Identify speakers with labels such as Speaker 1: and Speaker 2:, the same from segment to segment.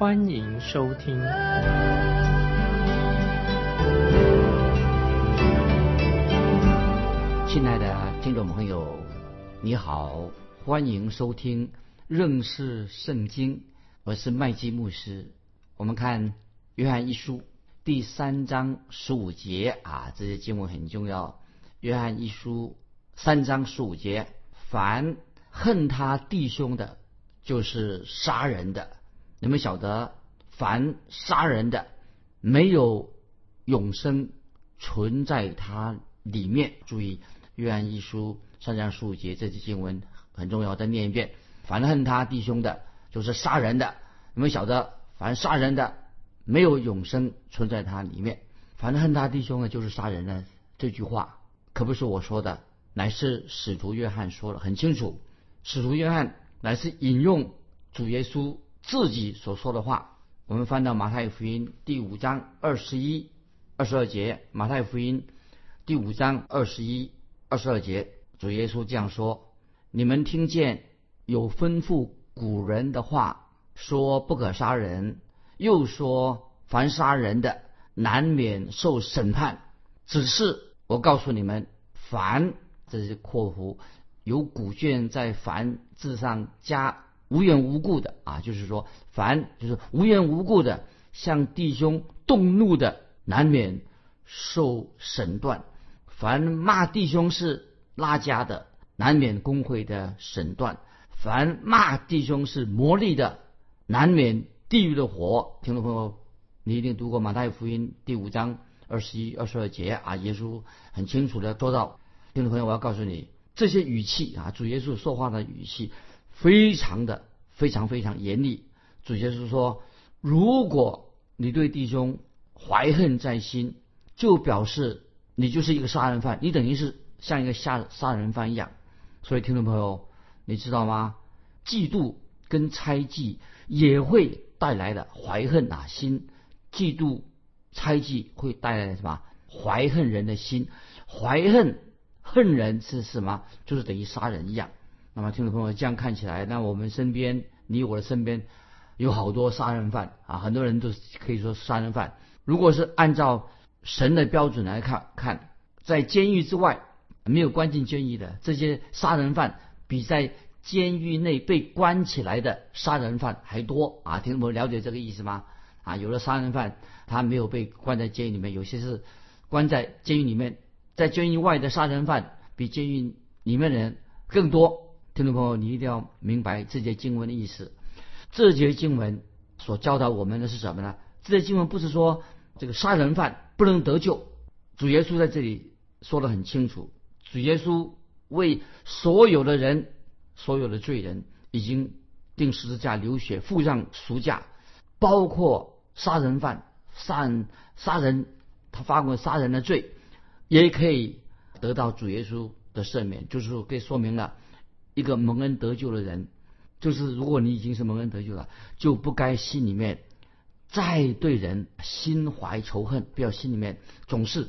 Speaker 1: 欢迎收听。
Speaker 2: 亲爱的听众朋友，你好，欢迎收听认识圣经，我是麦基牧师。我们看约翰一书第三章十五节啊，这些经文很重要。约翰一书三章十五节：凡恨他弟兄的，就是杀人的。你们晓得，凡杀人的，没有永生存在他里面。注意，约翰一书三章十五节这些经文很重要，再念一遍：凡恨他弟兄的，就是杀人的。你们晓得，凡杀人的，没有永生存在他里面。凡恨他弟兄的，就是杀人的。这句话。可不是我说的，乃是使徒约翰说的很清楚。使徒约翰乃是引用主耶稣自己所说的话。我们翻到马太福音第五章二十一、二十二节。马太福音第五章二十一、二十二节，主耶稣这样说：“你们听见有吩咐古人的话，说不可杀人，又说凡杀人的难免受审判。只是。”我告诉你们，凡这是括弧有古卷在凡字上加无缘无故的啊，就是说凡就是无缘无故的向弟兄动怒的，难免受审断；凡骂弟兄是拉家的，难免工会的审断；凡骂弟兄是魔力的，难免地狱的火。听众朋友，你一定读过马太福音第五章。二十一、二十二节啊，耶稣很清楚的说到，听众朋友，我要告诉你，这些语气啊，主耶稣说话的语气非常的、非常非常严厉。主耶稣说，如果你对弟兄怀恨在心，就表示你就是一个杀人犯，你等于是像一个杀杀人犯一样。所以，听众朋友，你知道吗？嫉妒跟猜忌也会带来的怀恨啊，心嫉妒。猜忌会带来什么？怀恨人的心，怀恨恨人是什么？就是等于杀人一样。那么听众朋友，这样看起来，那我们身边，你我的身边有好多杀人犯啊，很多人都可以说杀人犯。如果是按照神的标准来看，看在监狱之外没有关进监狱的这些杀人犯，比在监狱内被关起来的杀人犯还多啊！听众朋友了解这个意思吗？啊，有的杀人犯他没有被关在监狱里面，有些是关在监狱里面，在监狱外的杀人犯比监狱里面的人更多。听众朋友，你一定要明白这节经文的意思。这节经文所教导我们的是什么呢？这节经文不是说这个杀人犯不能得救，主耶稣在这里说的很清楚，主耶稣为所有的人、所有的罪人已经定十字架流血，付上赎价。包括杀人犯、杀人、杀人，他犯过杀人的罪，也可以得到主耶稣的赦免。就是说，可以说明了一个蒙恩得救的人，就是如果你已经是蒙恩得救了，就不该心里面再对人心怀仇恨，不要心里面总是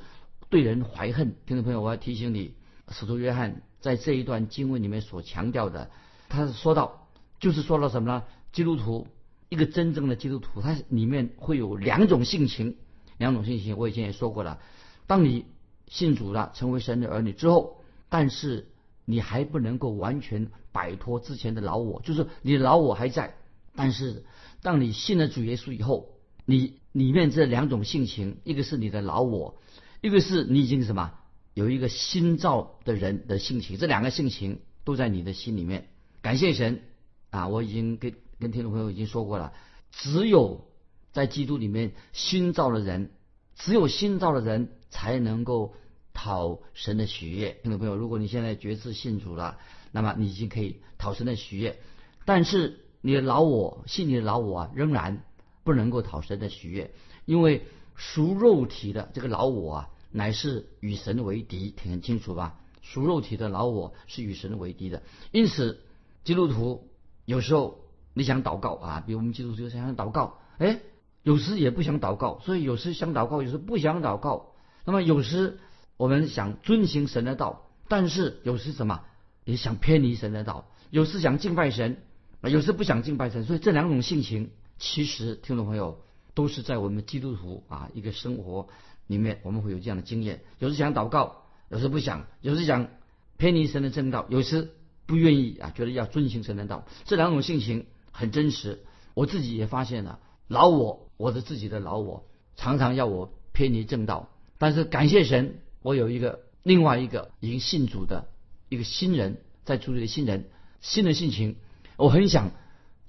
Speaker 2: 对人怀恨。听众朋友，我要提醒你，使徒约翰在这一段经文里面所强调的，他说到，就是说了什么呢？基督徒。一个真正的基督徒，他里面会有两种性情，两种性情。我以前也说过了，当你信主了，成为神的儿女之后，但是你还不能够完全摆脱之前的老我，就是你的老我还在。但是当你信了主耶稣以后，你里面这两种性情，一个是你的老我，一个是你已经什么有一个新造的人的性情，这两个性情都在你的心里面。感谢神啊！我已经跟。跟听众朋友已经说过了，只有在基督里面新造的人，只有新造的人才能够讨神的喜悦。听众朋友，如果你现在决志信主了，那么你已经可以讨神的喜悦。但是你的老我，信你的老我啊，仍然不能够讨神的喜悦，因为属肉体的这个老我啊，乃是与神为敌，听很清楚吧？属肉体的老我是与神为敌的，因此基督徒有时候你想祷告啊，比如我们基督徒想祷告，哎，有时也不想祷告，所以有时想祷告，有时不想祷告。那么有时我们想遵行神的道，但是有时什么也想偏离神的道，有时想敬拜神，啊，有时不想敬拜神。所以这两种性情，其实听众朋友都是在我们基督徒啊一个生活里面，我们会有这样的经验。有时想祷告。有时不想，有时想偏离神的正道，有时不愿意啊，觉得要遵行神的道，这两种性情很真实。我自己也发现了，老我，我的自己的老我，常常要我偏离正道。但是感谢神，我有一个另外一个已经信主的一个新人，在主里的新人，新的性情，我很想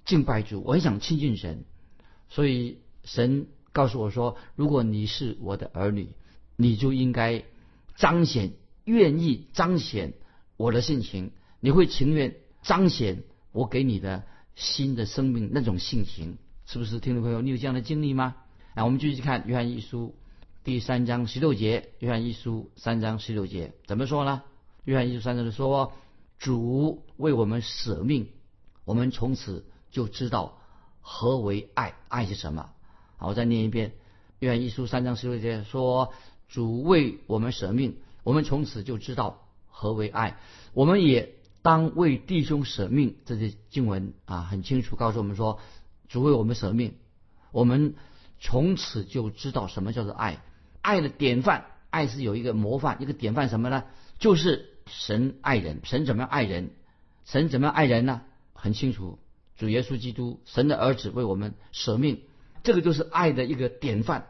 Speaker 2: 敬拜主，我很想亲近神。所以神告诉我说，如果你是我的儿女，你就应该。彰显愿意彰显我的性情，你会情愿彰显我给你的新的生命那种性情，是不是？听众朋友，你有这样的经历吗？啊，我们继续看约翰一书第三章十六节。约翰一书三章十六节怎么说呢？约翰一书三章说：“主为我们舍命，我们从此就知道何为爱，爱是什么。”好，我再念一遍。约翰一书三章十六节说。主为我们舍命，我们从此就知道何为爱。我们也当为弟兄舍命。这些经文啊，很清楚告诉我们说，主为我们舍命，我们从此就知道什么叫做爱。爱的典范，爱是有一个模范，一个典范什么呢？就是神爱人。神怎么样爱人？神怎么样爱人呢？很清楚，主耶稣基督，神的儿子为我们舍命，这个就是爱的一个典范。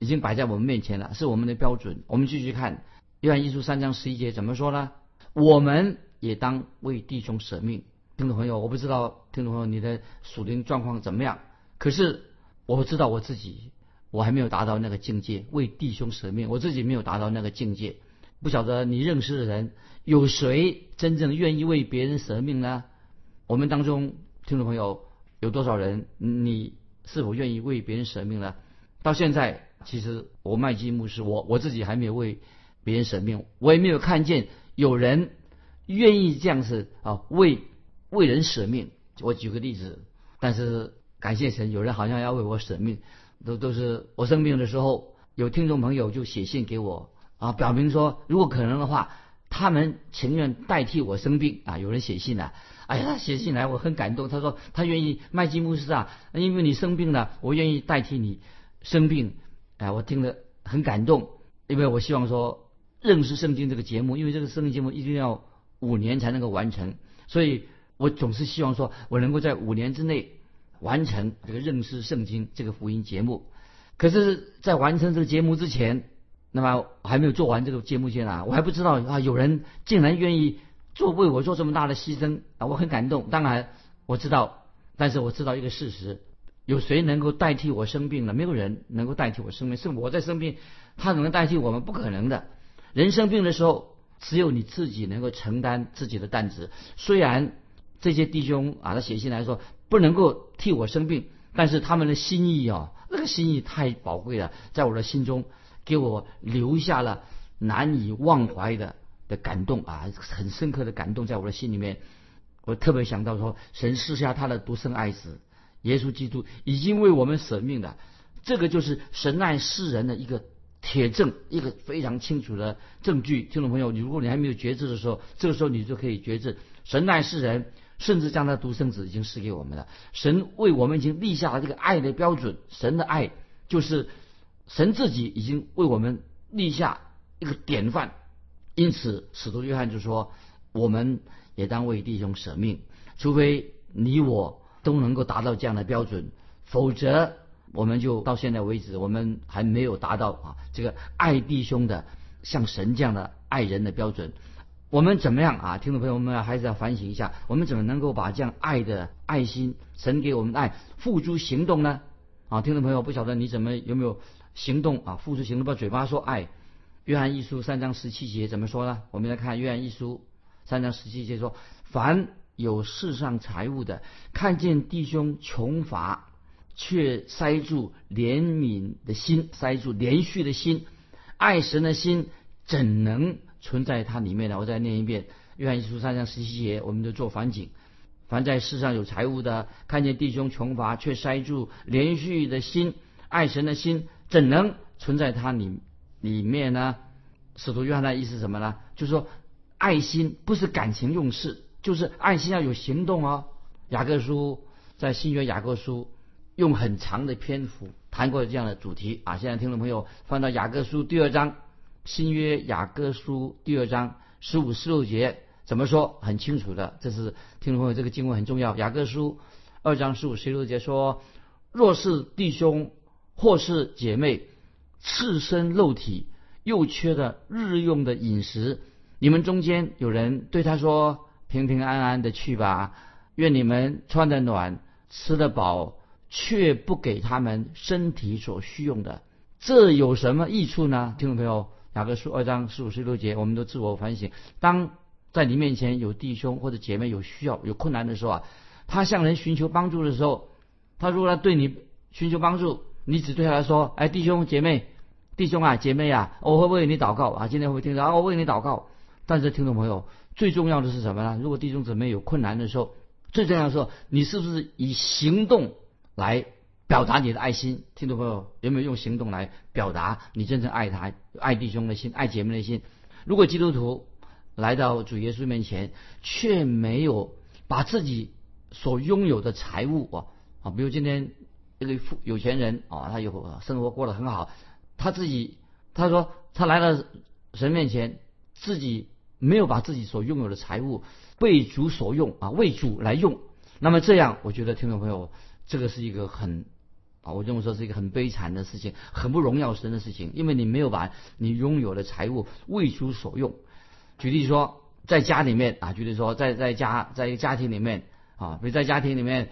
Speaker 2: 已经摆在我们面前了，是我们的标准。我们继续看《约翰一书》三章十一节怎么说呢？我们也当为弟兄舍命。听众朋友，我不知道听众朋友你的属灵状况怎么样，可是我知道我自己，我还没有达到那个境界，为弟兄舍命，我自己没有达到那个境界。不晓得你认识的人有谁真正愿意为别人舍命呢？我们当中听众朋友有多少人？你是否愿意为别人舍命呢？到现在。其实我麦基牧师，我我自己还没有为别人舍命，我也没有看见有人愿意这样子啊为为人舍命。我举个例子，但是感谢神，有人好像要为我舍命，都都是我生病的时候，有听众朋友就写信给我啊，表明说如果可能的话，他们情愿代替我生病啊。有人写信了，哎呀，他写信来我很感动，他说他愿意麦基牧师啊，因为你生病了，我愿意代替你生病。哎，我听了很感动，因为我希望说认识圣经这个节目，因为这个圣经节目一定要五年才能够完成，所以我总是希望说我能够在五年之内完成这个认识圣经这个福音节目。可是，在完成这个节目之前，那么还没有做完这个节目前啊，我还不知道啊，有人竟然愿意做为我做这么大的牺牲啊，我很感动。当然我知道，但是我知道一个事实。有谁能够代替我生病了？没有人能够代替我生病，是我在生病，他能代替我们？不可能的。人生病的时候，只有你自己能够承担自己的担子。虽然这些弟兄啊，他写信来说不能够替我生病，但是他们的心意哦，那个心意太宝贵了，在我的心中给我留下了难以忘怀的的感动啊，很深刻的感动在我的心里面。我特别想到说，神赐下他的独生爱子。耶稣基督已经为我们舍命的，这个就是神爱世人的一个铁证，一个非常清楚的证据。听众朋友，你如果你还没有觉知的时候，这个时候你就可以觉知，神爱世人，甚至将他的独生子已经赐给我们了。神为我们已经立下了这个爱的标准，神的爱就是神自己已经为我们立下一个典范。因此，使徒约翰就说：“我们也当为弟兄舍命，除非你我。”都能够达到这样的标准，否则我们就到现在为止，我们还没有达到啊这个爱弟兄的像神这样的爱人的标准。我们怎么样啊？听众朋友们还是要反省一下，我们怎么能够把这样爱的爱心，神给我们的爱付诸行动呢？啊，听众朋友，不晓得你怎么有没有行动啊？付诸行动，把嘴巴说爱。约翰一书三章十七节怎么说呢？我们来看约翰一书三章十七节说：凡有世上财物的，看见弟兄穷乏，却塞住怜悯的心，塞住连续的心，爱神的心怎能存在它里面呢？我再念一遍《约翰一书》三章十七节，我们就做反景。凡在世上有财物的，看见弟兄穷乏，却塞住连续的心，爱神的心怎能存在他里里面呢？使徒约翰的意思是什么呢？就是说，爱心不是感情用事，就是爱心要有行动哦。雅各书在新约雅各书用很长的篇幅谈过这样的主题啊。现在听众朋友翻到雅各书第二章，新约雅各书第二章十五十六节。怎么说？很清楚的，这是听众朋友，这个经文很重要。雅各书二章十五十六节说：“若是弟兄或是姐妹赤身肉体，又缺的日用的饮食，你们中间有人对他说：‘平平安安的去吧，愿你们穿得暖，吃得饱，却不给他们身体所需用的，这有什么益处呢？’听众朋友，雅各书二章十五十六节，我们都自我反省。当在你面前有弟兄或者姐妹有需要有困难的时候啊，他向人寻求帮助的时候，他如果他对你寻求帮助，你只对他说：“哎，弟兄姐妹，弟兄啊姐妹啊，我会为你祷告啊，今天会听到啊，我为你祷告。”但是听众朋友，最重要的是什么呢？如果弟兄姊妹有困难的时候，最重要的时候，你是不是以行动来表达你的爱心？听众朋友有没有用行动来表达你真正爱他、爱弟兄的心、爱姐妹的心？如果基督徒，来到主耶稣面前，却没有把自己所拥有的财物啊啊，比如今天一个富有钱人啊，他有生活过得很好，他自己他说他来到神面前，自己没有把自己所拥有的财物为主所用啊，为主来用。那么这样，我觉得听众朋友，这个是一个很啊，我认为说是一个很悲惨的事情，很不荣耀神的事情，因为你没有把你拥有的财物为主所用。举例说，在家里面啊，举例说，在在家在一个家庭里面啊，比如在家庭里面，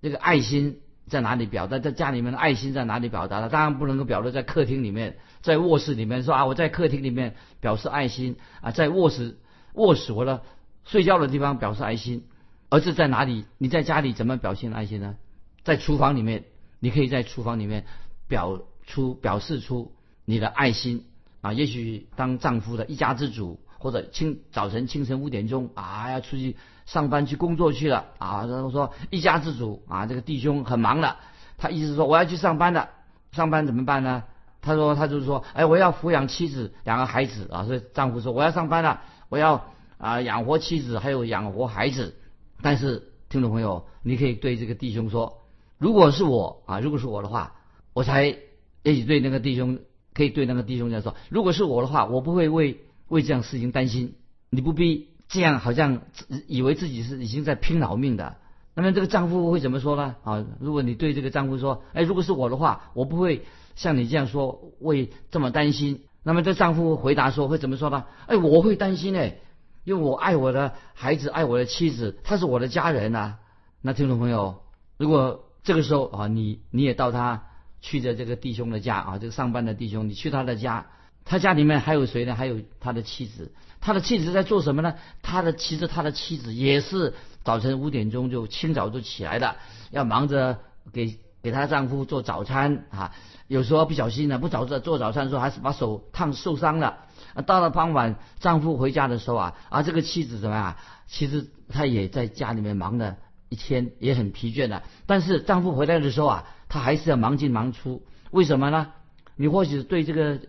Speaker 2: 这个爱心在哪里表达？在家里面的爱心在哪里表达的？当然不能够表露在客厅里面，在卧室里面说啊，我在客厅里面表示爱心啊，在卧室卧室我的睡觉的地方表示爱心，而是在哪里？你在家里怎么表现爱心呢？在厨房里面，你可以在厨房里面表出表示出你的爱心啊。也许当丈夫的一家之主。或者清早晨清晨五点钟啊，要出去上班去工作去了啊。然后说一家之主啊，这个弟兄很忙的，他意思说我要去上班了，上班怎么办呢？他说他就是说，哎，我要抚养妻子两个孩子啊。所以丈夫说我要上班了，我要啊养活妻子还有养活孩子。但是听众朋友，你可以对这个弟兄说，如果是我啊，如果是我的话，我才也许对那个弟兄可以对那个弟兄这样说，如果是我的话，我不会为。为这样事情担心，你不必这样，好像以为自己是已经在拼老命的。那么这个丈夫会怎么说呢？啊，如果你对这个丈夫说，哎，如果是我的话，我不会像你这样说，为这么担心。那么这丈夫回答说，会怎么说呢？哎，我会担心哎，因为我爱我的孩子，爱我的妻子，他是我的家人呐。那听众朋友，如果这个时候啊，你你也到他去的这个弟兄的家啊，这个上班的弟兄，你去他的家。他家里面还有谁呢？还有他的妻子。他的妻子在做什么呢？他的其实他的妻子也是早晨五点钟就清早就起来了，要忙着给给她丈夫做早餐啊。有时候不小心呢，不早做做早餐的时候，还是把手烫受伤了。到了傍晚，丈夫回家的时候啊，啊这个妻子怎么样？其实她也在家里面忙了一天，也很疲倦的。但是丈夫回来的时候啊，她还是要忙进忙出。为什么呢？你或许对这个。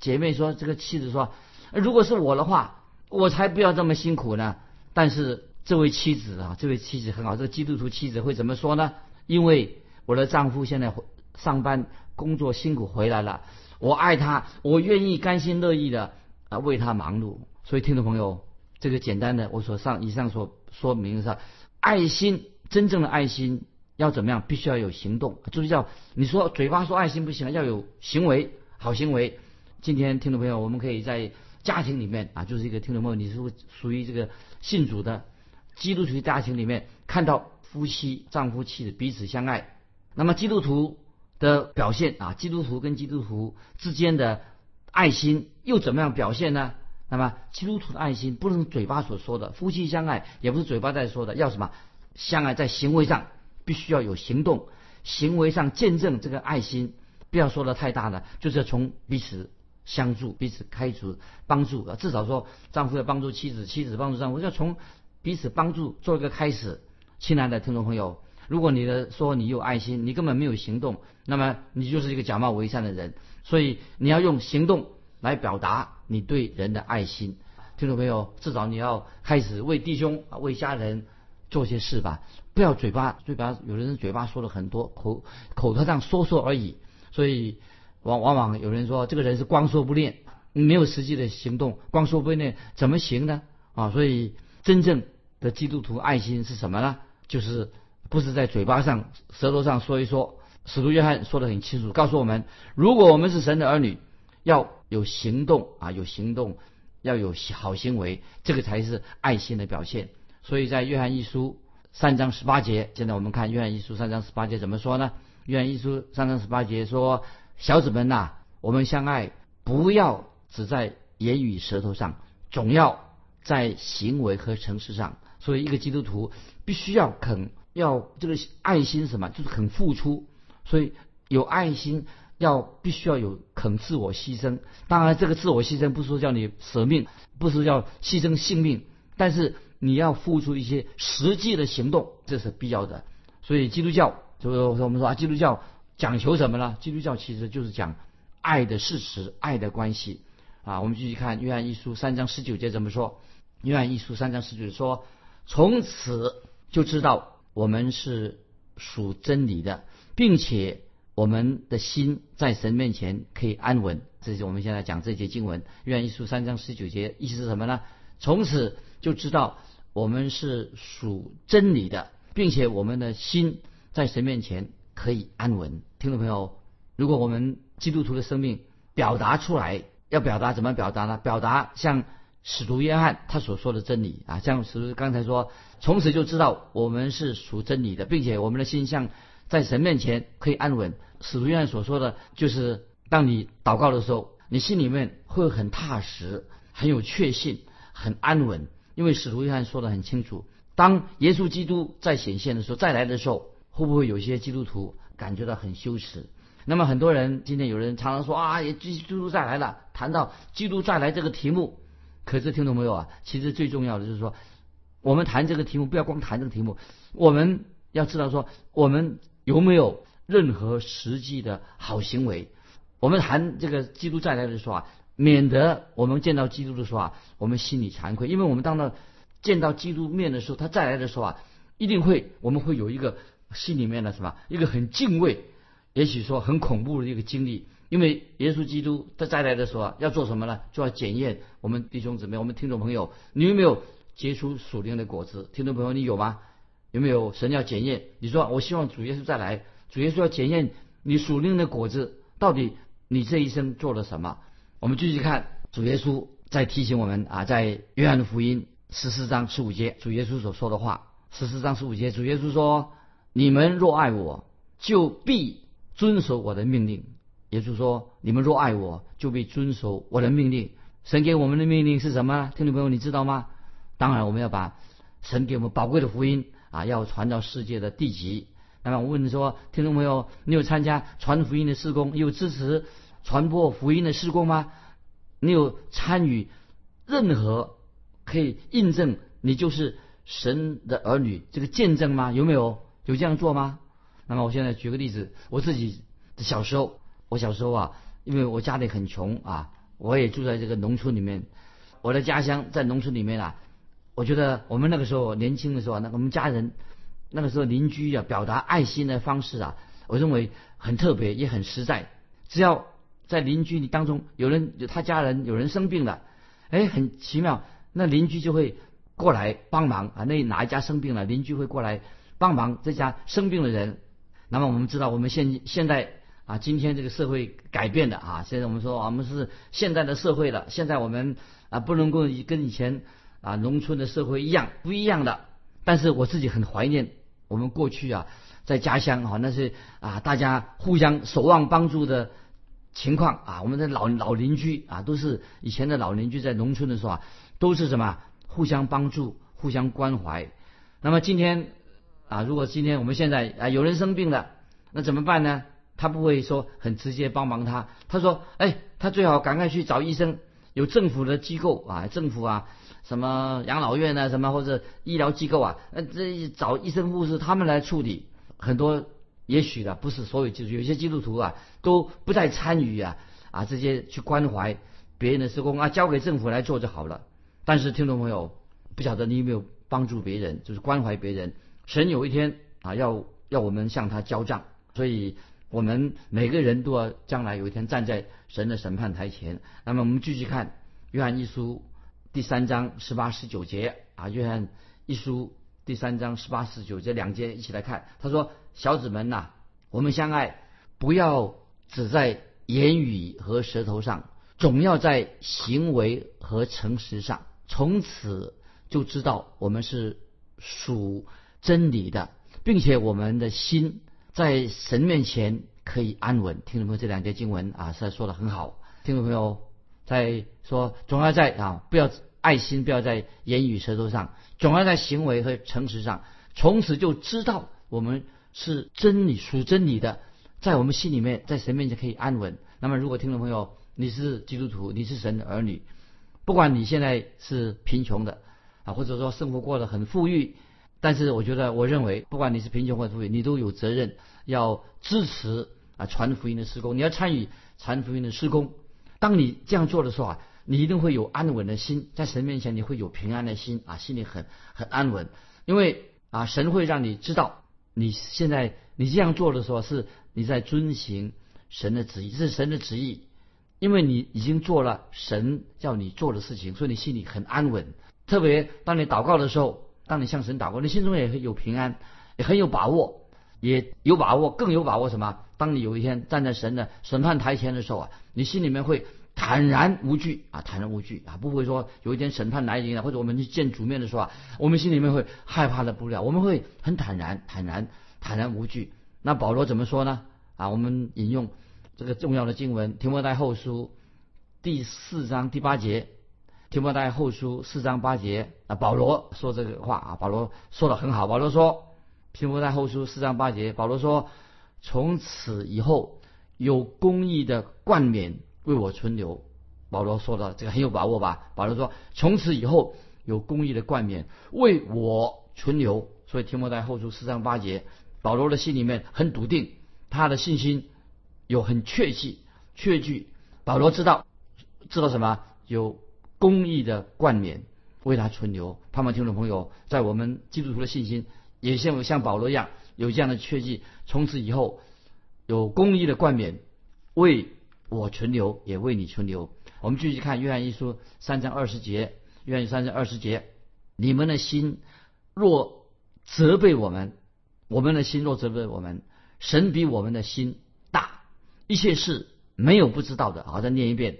Speaker 2: 姐妹说：“这个妻子说，如果是我的话，我才不要这么辛苦呢。但是这位妻子啊，这位妻子很好，这个基督徒妻子会怎么说呢？因为我的丈夫现在上班工作辛苦回来了，我爱他，我愿意甘心乐意的啊为他忙碌。所以听众朋友，这个简单的我所上以上所说明上，爱心真正的爱心要怎么样？必须要有行动，就是叫你说嘴巴说爱心不行，要有行为，好行为。”今天听众朋友，我们可以在家庭里面啊，就是一个听众朋友，你是属于这个信主的基督徒家庭里面，看到夫妻丈夫妻子彼此相爱。那么基督徒的表现啊，基督徒跟基督徒之间的爱心又怎么样表现呢？那么基督徒的爱心不能嘴巴所说的，夫妻相爱也不是嘴巴在说的，要什么相爱在行为上必须要有行动。行为上见证这个爱心，不要说的太大了，就是从彼此相助、彼此开除、帮助啊，至少说丈夫要帮助妻子，妻子帮助丈夫，要从彼此帮助做一个开始。亲爱的听众朋友，如果你的说你有爱心，你根本没有行动，那么你就是一个假冒伪善的人。所以你要用行动来表达你对人的爱心。听懂没有，至少你要开始为弟兄啊、为家人做些事吧，不要嘴巴嘴巴，有的人嘴巴说了很多，口口头上说说而已。所以往往往有人说这个人是光说不练，没有实际的行动，光说不练怎么行呢？啊，所以真正的基督徒爱心是什么呢？就是不是在嘴巴上、舌头上说一说。使徒约翰说的很清楚，告诉我们，如果我们是神的儿女，要有行动啊，有行动，要有好行为，这个才是爱心的表现。所以在约翰一书三章十八节，现在我们看约翰一书三章十八节怎么说呢？约翰一书三章十八节说：“小子们呐，我们相爱，不要只在言语舌头上，总要在行为和诚实上。”所以一个基督徒必须要肯。要这个爱心什么，就是肯付出。所以有爱心，要必须要有肯自我牺牲。当然，这个自我牺牲不是说叫你舍命，不是叫牺牲性命，但是你要付出一些实际的行动，这是必要的。所以基督教就是我们说啊，基督教讲求什么呢？基督教其实就是讲爱的事实、爱的关系啊。我们继续看约翰一书三章十九节怎么说？约翰一书三章十九说：“从此就知道。”我们是属真理的，并且我们的心在神面前可以安稳。这是我们现在讲这节经文，约翰一书三章十九节，意思是什么呢？从此就知道我们是属真理的，并且我们的心在神面前可以安稳。听众朋友，如果我们基督徒的生命表达出来，要表达怎么表达呢？表达像。使徒约翰他所说的真理啊，像使徒刚才说，从此就知道我们是属真理的，并且我们的心像在神面前可以安稳。使徒约翰所说的就是，当你祷告的时候，你心里面会很踏实、很有确信、很安稳。因为使徒约翰说的很清楚，当耶稣基督在显现的时候、再来的时候，会不会有些基督徒感觉到很羞耻？那么很多人今天有人常常说啊，耶基督再来了，谈到基督再来这个题目。可是听懂没有啊？其实最重要的就是说，我们谈这个题目，不要光谈这个题目，我们要知道说，我们有没有任何实际的好行为？我们谈这个基督再来的时候啊，免得我们见到基督的时候啊，我们心里惭愧，因为我们当到见到基督面的时候，他再来的时候啊，一定会我们会有一个心里面的什么，一个很敬畏，也许说很恐怖的一个经历。因为耶稣基督他再来的时候啊，要做什么呢？就要检验我们弟兄姊妹、我们听众朋友，你有没有结出属灵的果子？听众朋友，你有吗？有没有神要检验？你说我希望主耶稣再来，主耶稣要检验你属灵的果子，到底你这一生做了什么？我们继续看主耶稣在提醒我们啊，在约翰的福音十四章十五节，主耶稣所说的话，十四章十五节，主耶稣说：“你们若爱我，就必遵守我的命令。”也就是说，你们若爱我，就必遵守我的命令。神给我们的命令是什么？听众朋友，你知道吗？当然，我们要把神给我们宝贵的福音啊，要传到世界的地极。那么我问你说，听众朋友，你有参加传福音的施工，有支持传播福音的施工吗？你有参与任何可以印证你就是神的儿女这个见证吗？有没有有这样做吗？那么我现在举个例子，我自己小时候。我小时候啊，因为我家里很穷啊，我也住在这个农村里面。我的家乡在农村里面啊，我觉得我们那个时候年轻的时候，那我们家人那个时候邻居啊，表达爱心的方式啊，我认为很特别也很实在。只要在邻居当中有人他家人有人生病了，哎，很奇妙，那邻居就会过来帮忙啊。那哪一家生病了，邻居会过来帮忙这家生病的人。那么我们知道，我们现现在。啊，今天这个社会改变的啊，现在我们说我们是现在的社会了。现在我们啊不能够跟以前啊农村的社会一样不一样的。但是我自己很怀念我们过去啊在家乡啊那些啊大家互相守望帮助的情况啊，我们的老老邻居啊都是以前的老邻居在农村的时候啊都是什么互相帮助、互相关怀。那么今天啊，如果今天我们现在啊有人生病了。那怎么办呢？他不会说很直接帮忙他，他说，哎，他最好赶快去找医生，有政府的机构啊，政府啊，什么养老院啊，什么或者医疗机构啊，呃，这找医生护士他们来处理。很多也许的不是所有基督，有些基督徒啊都不再参与啊啊这些去关怀别人的施工啊，交给政府来做就好了。但是听众朋友，不晓得你有没有帮助别人，就是关怀别人。神有一天啊要要我们向他交账，所以。我们每个人都要将来有一天站在神的审判台前。那么我们继续看约翰一书第三章十八十九节啊，约翰一书第三章十八十九节两节一起来看。他说：“小子们呐，我们相爱，不要只在言语和舌头上，总要在行为和诚实上。从此就知道我们是属真理的，并且我们的心。”在神面前可以安稳，听众朋友这两节经文啊，实在说的很好。听众朋友在说，总要在啊，不要爱心，不要在言语舌头上，总要在行为和诚实上。从此就知道我们是真理属真理的，在我们心里面，在神面前可以安稳。那么，如果听众朋友你是基督徒，你是神的儿女，不管你现在是贫穷的啊，或者说生活过得很富裕。但是我觉得，我认为，不管你是贫穷或富裕，你都有责任要支持啊传福音的施工，你要参与传福音的施工。当你这样做的时候啊，你一定会有安稳的心，在神面前你会有平安的心啊，心里很很安稳，因为啊神会让你知道，你现在你这样做的时候是你在遵行神的旨意，这是神的旨意，因为你已经做了神叫你做的事情，所以你心里很安稳。特别当你祷告的时候。当你向神祷告，你心中也很有平安，也很有把握，也有把握，更有把握什么？当你有一天站在神的审判台前的时候啊，你心里面会坦然无惧啊，坦然无惧啊，不会说有一天审判来临了，或者我们去见主面的时候啊，我们心里面会害怕的不了，我们会很坦然、坦然、坦然无惧。那保罗怎么说呢？啊，我们引用这个重要的经文《提摩太后书》第四章第八节。提摩太后书四章八节啊，保罗说这个话啊，保罗说的很好。保罗说，提摩太后书四章八节，保罗说，从此以后有公义的冠冕为我存留。保罗说的这个很有把握吧？保罗说，从此以后有公义的冠冕为我存留。所以提摩太后书四章八节，保罗的心里面很笃定，他的信心有很确据，确据。保罗知道，知道什么？有。公义的冠冕为他存留，盼望听众朋友在我们基督徒的信心也像像保罗一样有这样的确据，从此以后有公义的冠冕为我存留，也为你存留。我们继续看约翰一书三章二十节，约翰三章二十节，你们的心若责备我们，我们的心若责备我们，神比我们的心大，一切事没有不知道的。好，再念一遍。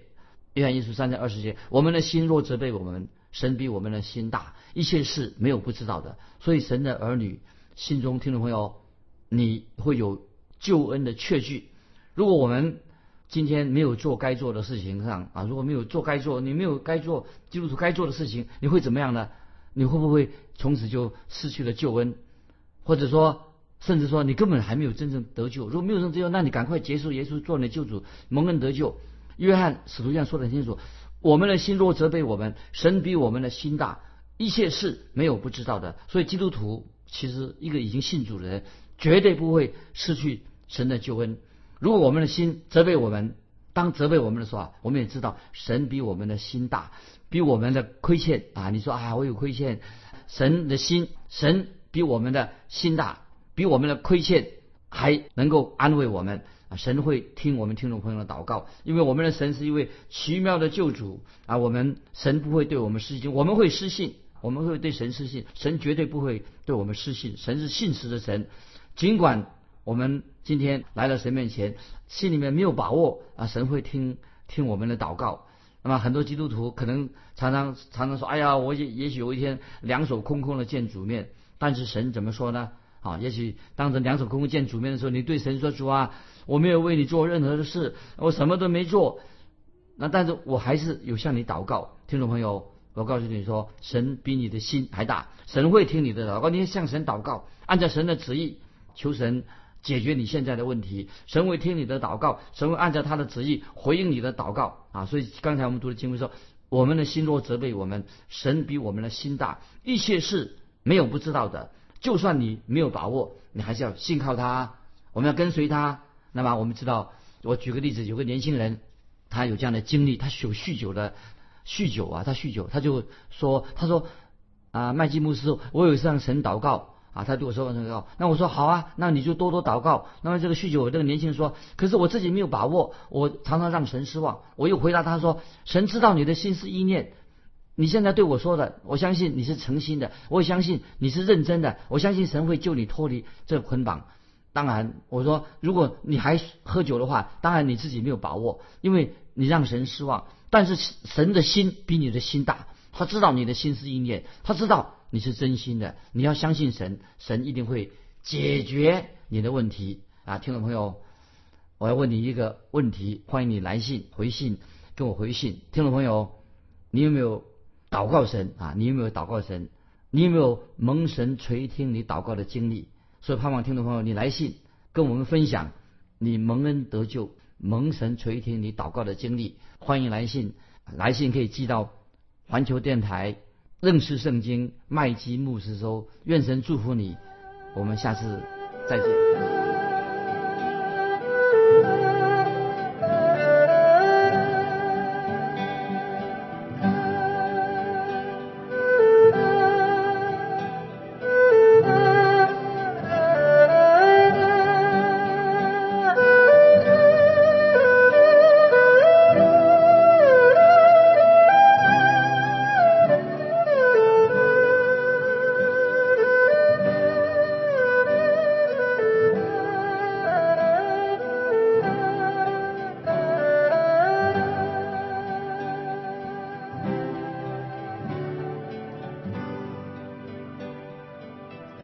Speaker 2: 约翰一书三章二十节，我们的心若责备我们，神比我们的心大，一切事没有不知道的。所以神的儿女心中，听众朋友，你会有救恩的确据。如果我们今天没有做该做的事情上啊，如果没有做该做，你没有该做基督徒该做的事情，你会怎么样呢？你会不会从此就失去了救恩？或者说，甚至说你根本还没有真正得救？如果没有真正得救，那你赶快结束耶稣做你的救主，蒙恩得救。约翰使徒这样说的很清楚：我们的心若责备我们，神比我们的心大，一切事没有不知道的。所以基督徒其实一个已经信主的人，绝对不会失去神的救恩。如果我们的心责备我们，当责备我们的时候啊，我们也知道神比我们的心大，比我们的亏欠啊。你说啊，我有亏欠，神的心，神比我们的心大，比我们的亏欠还能够安慰我们。啊，神会听我们听众朋友的祷告，因为我们的神是一位奇妙的救主啊！我们神不会对我们失信，我们会失信，我们会对神失信，神绝对不会对我们失信。神是信实的神，尽管我们今天来到神面前，心里面没有把握啊，神会听听我们的祷告。那么很多基督徒可能常常常常说：“哎呀，我也也许有一天两手空空的见主面。”但是神怎么说呢？啊，也许当着两手空空见主面的时候，你对神说：“主啊。”我没有为你做任何的事，我什么都没做。那但是我还是有向你祷告，听众朋友，我告诉你说，神比你的心还大，神会听你的祷告。你向神祷告，按照神的旨意，求神解决你现在的问题，神会听你的祷告，神会按照他的旨意回应你的祷告啊！所以刚才我们读的经文说，我们的心若责备我们，神比我们的心大，一切事没有不知道的。就算你没有把握，你还是要信靠他，我们要跟随他。那么我们知道，我举个例子，有个年轻人，他有这样的经历，他有酗酒的，酗酒啊，他酗酒，他就说，他说啊，麦基牧师，我有向神祷告。啊，他对我说：“祷告。”那我说：“好啊，那你就多多祷告。”那么这个酗酒这个年轻人说：“可是我自己没有把握，我常常让神失望。”我又回答他说：“神知道你的心思意念，你现在对我说的，我相信你是诚心的，我也相信你是认真的，我相信神会救你脱离这个捆绑。当然，我说如果你还喝酒的话，当然你自己没有把握，因为你让神失望。但是神的心比你的心大，他知道你的心思意念，他知道。”你是真心的，你要相信神，神一定会解决你的问题啊！听众朋友，我要问你一个问题，欢迎你来信回信跟我回信。听众朋友，你有没有祷告神啊？你有没有祷告神？你有没有蒙神垂听你祷告的经历？所以盼望听众朋友你来信跟我们分享你蒙恩得救、蒙神垂听你祷告的经历。欢迎来信，来信可以寄到环球电台。认识圣经，麦基牧师说：“愿神祝福你，我们下次再见。”